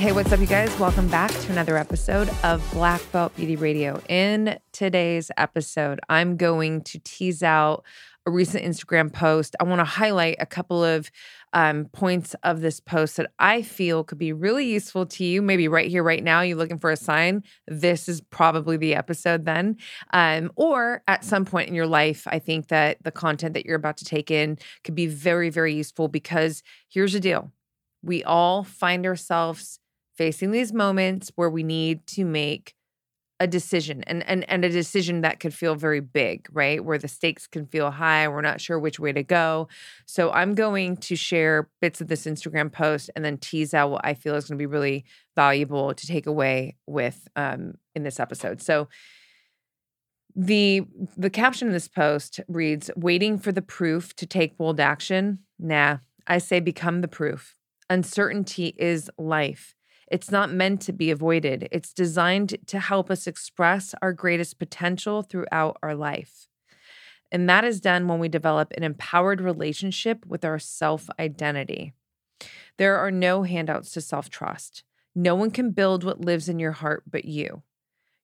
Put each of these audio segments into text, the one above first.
Hey, what's up, you guys? Welcome back to another episode of Black Belt Beauty Radio. In today's episode, I'm going to tease out a recent Instagram post. I want to highlight a couple of um, points of this post that I feel could be really useful to you. Maybe right here, right now, you're looking for a sign. This is probably the episode then. Um, or at some point in your life, I think that the content that you're about to take in could be very, very useful because here's the deal we all find ourselves facing these moments where we need to make a decision and, and and a decision that could feel very big, right? Where the stakes can feel high, we're not sure which way to go. So I'm going to share bits of this Instagram post and then tease out what I feel is going to be really valuable to take away with um, in this episode. So the the caption in this post reads, "Waiting for the proof to take bold action." Nah, I say become the proof. Uncertainty is life. It's not meant to be avoided, it's designed to help us express our greatest potential throughout our life. And that is done when we develop an empowered relationship with our self identity. There are no handouts to self trust. No one can build what lives in your heart but you.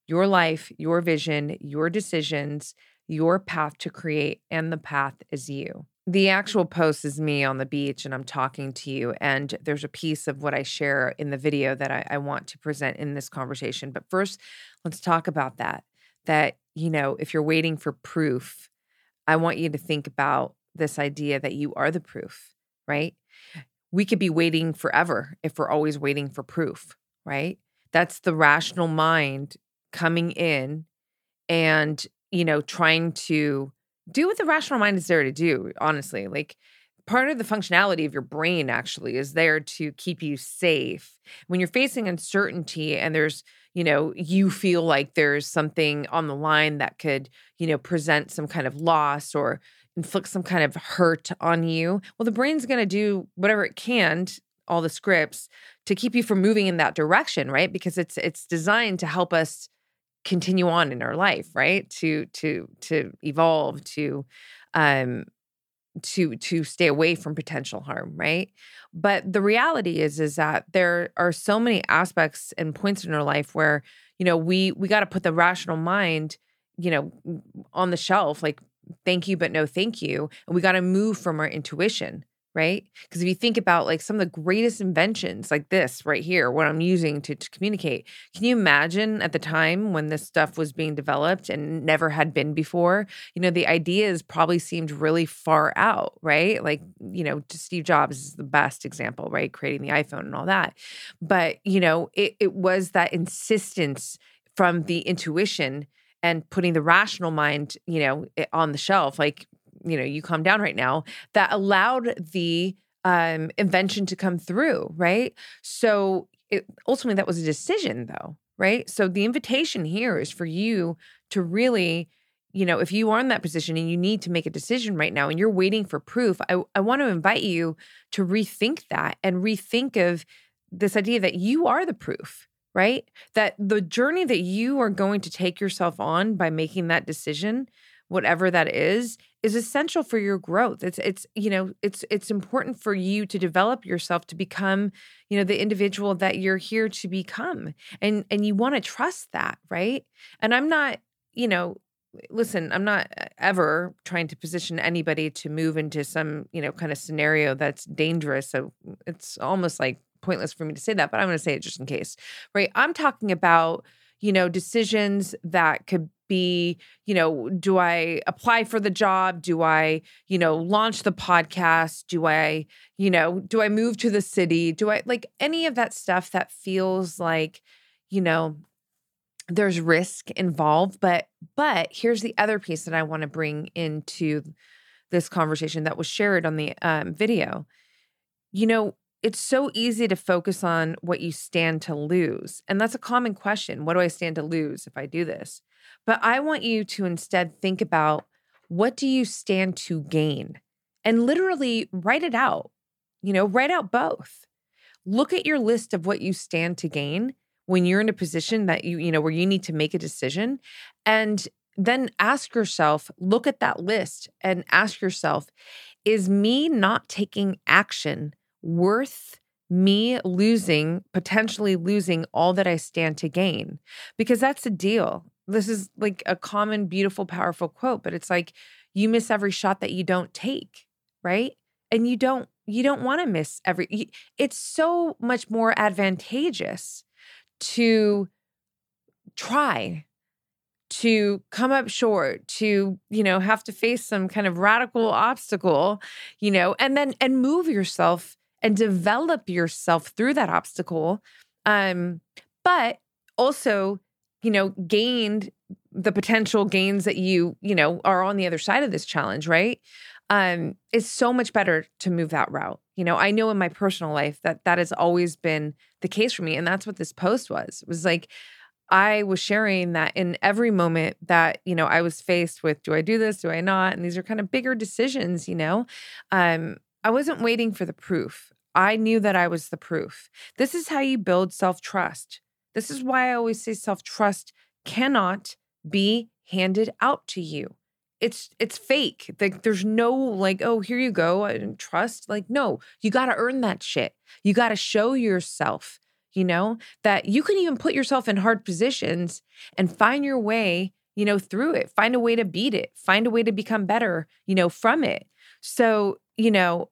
Your life, your vision, your decisions, your path to create, and the path is you the actual post is me on the beach and I'm talking to you. And there's a piece of what I share in the video that I, I, want to present in this conversation. But first, let's talk about that. That, you know, if you're waiting for proof, I want you to think about this idea that you are the proof, right? We could be waiting forever if we're always waiting for proof, right? That's the rational mind coming in and, you know, trying to do what the rational mind is there to do, honestly. Like part of the functionality of your brain actually is there to keep you safe. When you're facing uncertainty and there's, you know, you feel like there's something on the line that could, you know, present some kind of loss or inflict some kind of hurt on you, well, the brain's going to do whatever it can all the scripts to keep you from moving in that direction right because it's it's designed to help us continue on in our life right? To to to evolve to um to to stay away from potential harm right? But the reality is is that there are so many aspects and points in our life where you know we we got to put the rational mind you know on the shelf like thank you but no thank you and we got to move from our intuition right? Because if you think about like some of the greatest inventions, like this right here, what I'm using to, to, communicate, can you imagine at the time when this stuff was being developed and never had been before? You know, the ideas probably seemed really far out, right? Like, you know, Steve Jobs is the best example, right? Creating the iPhone and all that. But, you know, it, it was that insistence from the intuition and putting the rational mind, you know, on the shelf, like you know, you calm down right now, that allowed the um, invention to come through, right? So it, ultimately, that was a decision, though, right? So the invitation here is for you to really, you know, if you are in that position and you need to make a decision right now and you're waiting for proof, I, I want to invite you to rethink that and rethink of this idea that you are the proof, right? That the journey that you are going to take yourself on by making that decision, whatever that is, is essential for your growth. It's it's you know, it's it's important for you to develop yourself to become, you know, the individual that you're here to become. And and you want to trust that, right? And I'm not, you know, listen, I'm not uh, ever trying to position anybody to move into some, you know, kind of scenario that's dangerous. So it's almost like pointless for me to say that, but I'm going to say it just in case. Right? I'm talking about, you know, decisions that could be, you know, do I apply for the job? Do I, you know, launch the podcast? Do I, you know, do I move to the city? Do I like any of that stuff that feels like, you know, there's risk involved, but but here's the other piece that I want to bring into this conversation that was shared on the um, video. You know, it's so easy to focus on what you stand to lose. And that's a common question. What do I stand to lose if I do this? But I want you to instead think about what do you stand to gain? and literally write it out. You know, write out both. Look at your list of what you stand to gain when you're in a position that you, you know, where you need to make a decision and then ask yourself, look at that list and ask yourself, is me not taking action worth me losing, potentially losing all that I stand to gain? Because that's the deal. This is like a common, beautiful, powerful quote, but it's like you miss every shot that you don't take, right? And you don't you don't want to miss every it's so much more advantageous to try to come up short to you know have to face some kind of radical obstacle you know and then and move yourself and develop yourself through that obstacle um but also you know gained the potential gains that you you know are on the other side of this challenge right um it's so much better to move that route you know i know in my personal life that that has always been the case for me and that's what this post was it was like I was sharing that in every moment that, you know, I was faced with do I do this? Do I not? And these are kind of bigger decisions, you know. Um, I wasn't waiting for the proof. I knew that I was the proof. This is how you build self trust. This is why I always say self trust cannot be handed out to you. It's it's fake. Like there's no like, oh, here you go, and trust. Like, no, you got to earn that shit. You got to show yourself you know, that you can even put yourself in hard positions and find your way, you know, through it, find a way to beat it, find a way to become better, you know, from it. So, you know,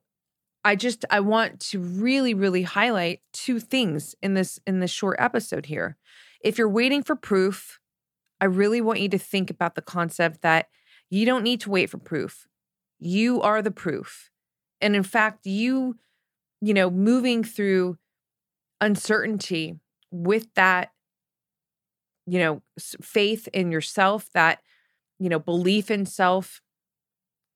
I just I want to really really highlight two things in this in this short episode here. If you're waiting for proof, I really want you to think about the concept that you don't need to wait for proof. You are the proof. And in fact, you you know, moving through uncertainty with that you know faith in yourself that you know belief in self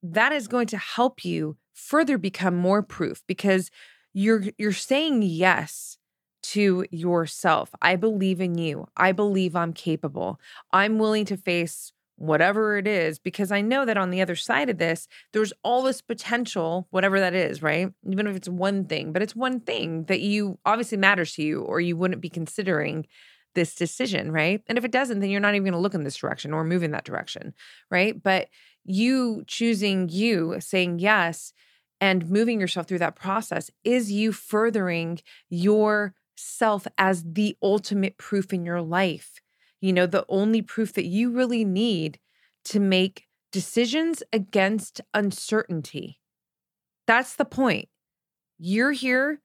that is going to help you further become more proof because you're you're saying yes to yourself i believe in you i believe i'm capable i'm willing to face whatever it is, because I know that on the other side of this, there's all this potential, whatever that is, right? Even if it's one thing, but it's one thing that you obviously matters to you, or you wouldn't be considering this decision, right? And if it doesn't, then you're not even going to look in this direction or move in that direction, right? But you choosing you, saying yes, and moving yourself through that process is you furthering yourself as the ultimate proof in your life you know, the only proof that you really need to make decisions against uncertainty. That's the point. You're here.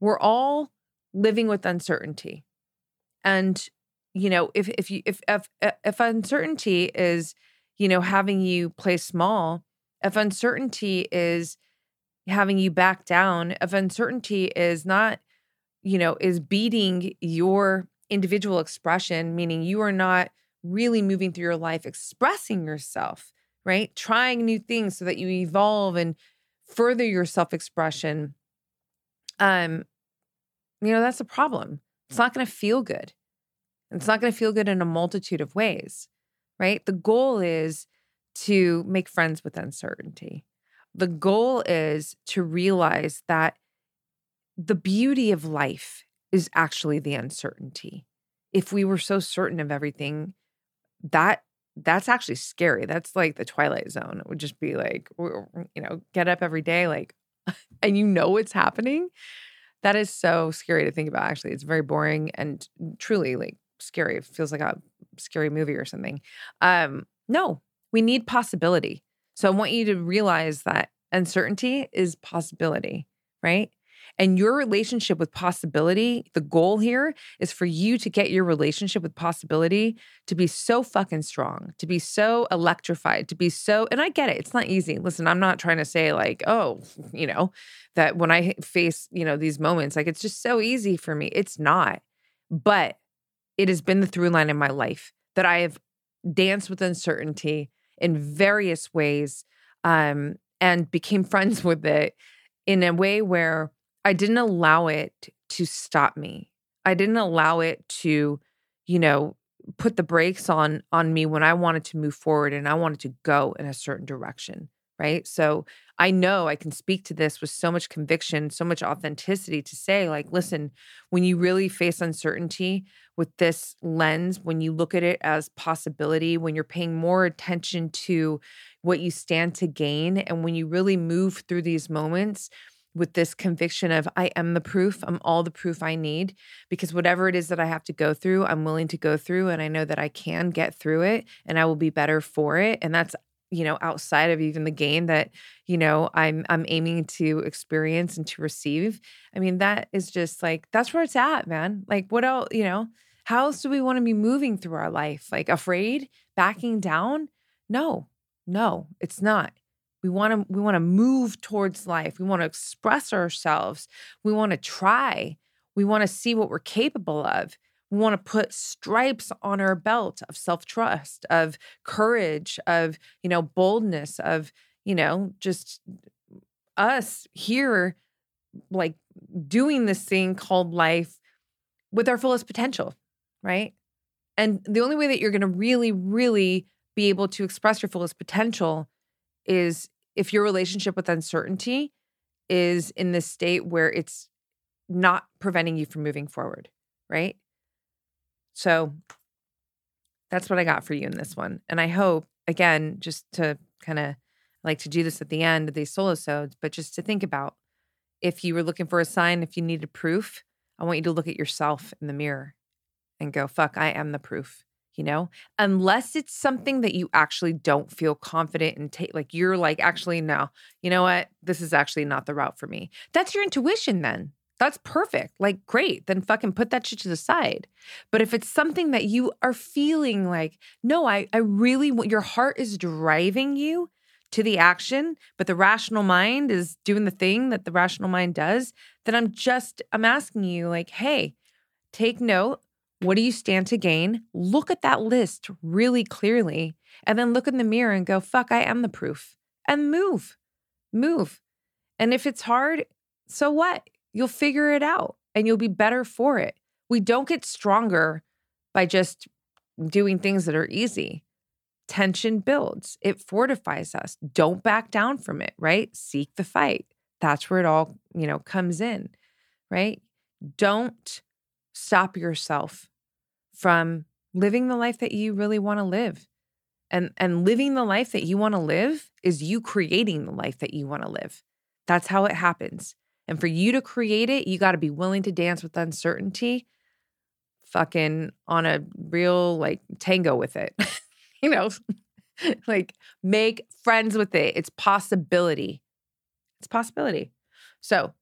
We're all living with uncertainty. And you know, if if you if if if uncertainty is, you know, having you play small, if uncertainty is having you back down, of uncertainty is not, you know, is beating your individual expression, meaning you are not really moving through your life expressing yourself, right? Trying new things so that you evolve and further your self expression. Um, you know, that's a problem. It's not going to feel good. It's not going to feel good in a multitude of ways, right? The goal is to make friends with uncertainty. The goal is to realize that the beauty of life is actually the uncertainty. If we were so certain of everything, that that's actually scary. That's like the twilight zone. It would just be like, you know, get up every day, like, and you know what's happening. That is so scary to think about. Actually, it's very boring and truly like scary. It feels like a scary movie or something. Um, no, we need possibility. So I want you to realize that uncertainty is possibility, right? And your relationship with possibility, the goal here is for you to get your relationship with possibility to be so fucking strong, to be so electrified, to be so, and I get it, it's not easy. Listen, I'm not trying to say like, oh, you know, that when I face, you know, these moments, like it's just so easy for me. It's not. But it has been the through line in my life that I have danced with uncertainty in various ways um, and became friends with it in a way where I didn't allow it to stop me. I didn't allow it to, you know, put the brakes on on me when I wanted to move forward and I wanted to go in a certain direction. Right? So I know I can speak to this with so much conviction, so much authenticity to say, like, listen, when you really face uncertainty with this lens, when you look at it as possibility, when you're paying more attention to what you stand to gain, and when you really move through these moments, with this conviction of I am the proof, I'm all the proof I need because whatever it is that I have to go through, I'm willing to go through and I know that I can get through it and I will be better for it and that's you know outside of even the gain that you know i'm i'm aiming to experience and to receive i mean that is just like that's where it's at man. Like what else you know how else do we want to be moving through our life? Like afraid? Backing down? No no it's not. We want to we want to move towards life. We want to express ourselves. We want to try. We want to see what we're capable of we want to put stripes on our belt of self-trust, of courage, of, you know, boldness, of, you know, just us here like doing this thing called life with our fullest potential, right? And the only way that you're going to really really be able to express your fullest potential is if your relationship with uncertainty is in this state where it's not preventing you from moving forward, right? So that's what I got for you in this one. And I hope, again, just to kind of like to do this at the end of these solo sodes, but just to think about if you were looking for a sign, if you needed proof, I want you to look at yourself in the mirror and go, fuck, I am the proof, you know? Unless it's something that you actually don't feel confident in take like you're like, actually, no, you know what? This is actually not the route for me. That's your intuition then. That's perfect. Like, great. Then fucking put that shit to the side. But if it's something that you are feeling like, no, I, I really want your heart is driving you to the action, but the rational mind is doing the thing that the rational mind does, then I'm just, I'm asking you, like, hey, take note. What do you stand to gain? Look at that list really clearly and then look in the mirror and go, fuck, I am the proof and move, move. And if it's hard, so what? You'll figure it out and you'll be better for it. We don't get stronger by just doing things that are easy. Tension builds, it fortifies us. Don't back down from it, right? Seek the fight. That's where it all, you know, comes in, right? Don't stop yourself from living the life that you really want to live. And and living the life that you want to live is you creating the life that you want to live. That's how it happens. And for you to create it, you got to be willing to dance with uncertainty, fucking on a real like tango with it. you know, like make friends with it. It's possibility. It's possibility. So,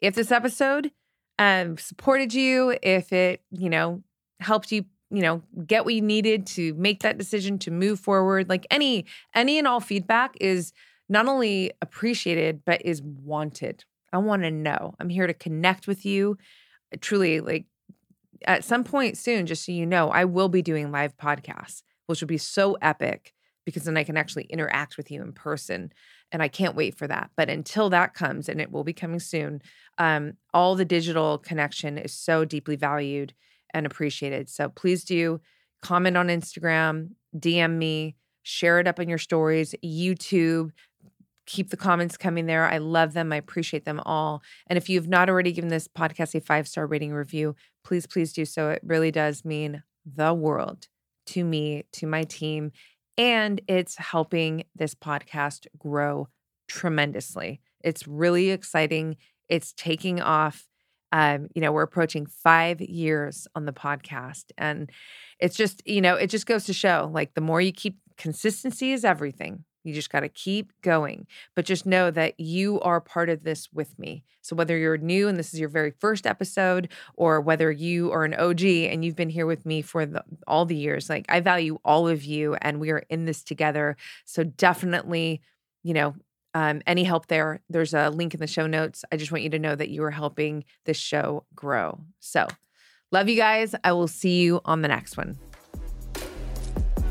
if this episode um, supported you, if it, you know, helped you, you know, get what you needed to make that decision to move forward, like any any and all feedback is not only appreciated but is wanted I want to know. I'm here to connect with you. Truly, like at some point soon, just so you know, I will be doing live podcasts, which will be so epic because then I can actually interact with you in person. And I can't wait for that. But until that comes, and it will be coming soon, um, all the digital connection is so deeply valued and appreciated. So please do comment on Instagram, DM me, share it up in your stories, YouTube, keep the comments coming there. I love them. I appreciate them all. And if you've not already given this podcast a five star rating review, please, please do so. It really does mean the world to me, to my team, and it's helping this podcast grow tremendously. It's really exciting. It's taking off. Um, you know, we're approaching five years on the podcast, and it's just, you know, it just goes to show like the more you keep consistency is everything. You just got to keep going. But just know that you are part of this with me. So whether you're new and this is your very first episode, or whether you are an OG and you've been here with me for the, all the years, like I value all of you and we are in this together. So definitely, you know, um, any help there, there's a link in the show notes. I just want you to know that you are helping this show grow. So, love you guys. I will see you on the next one.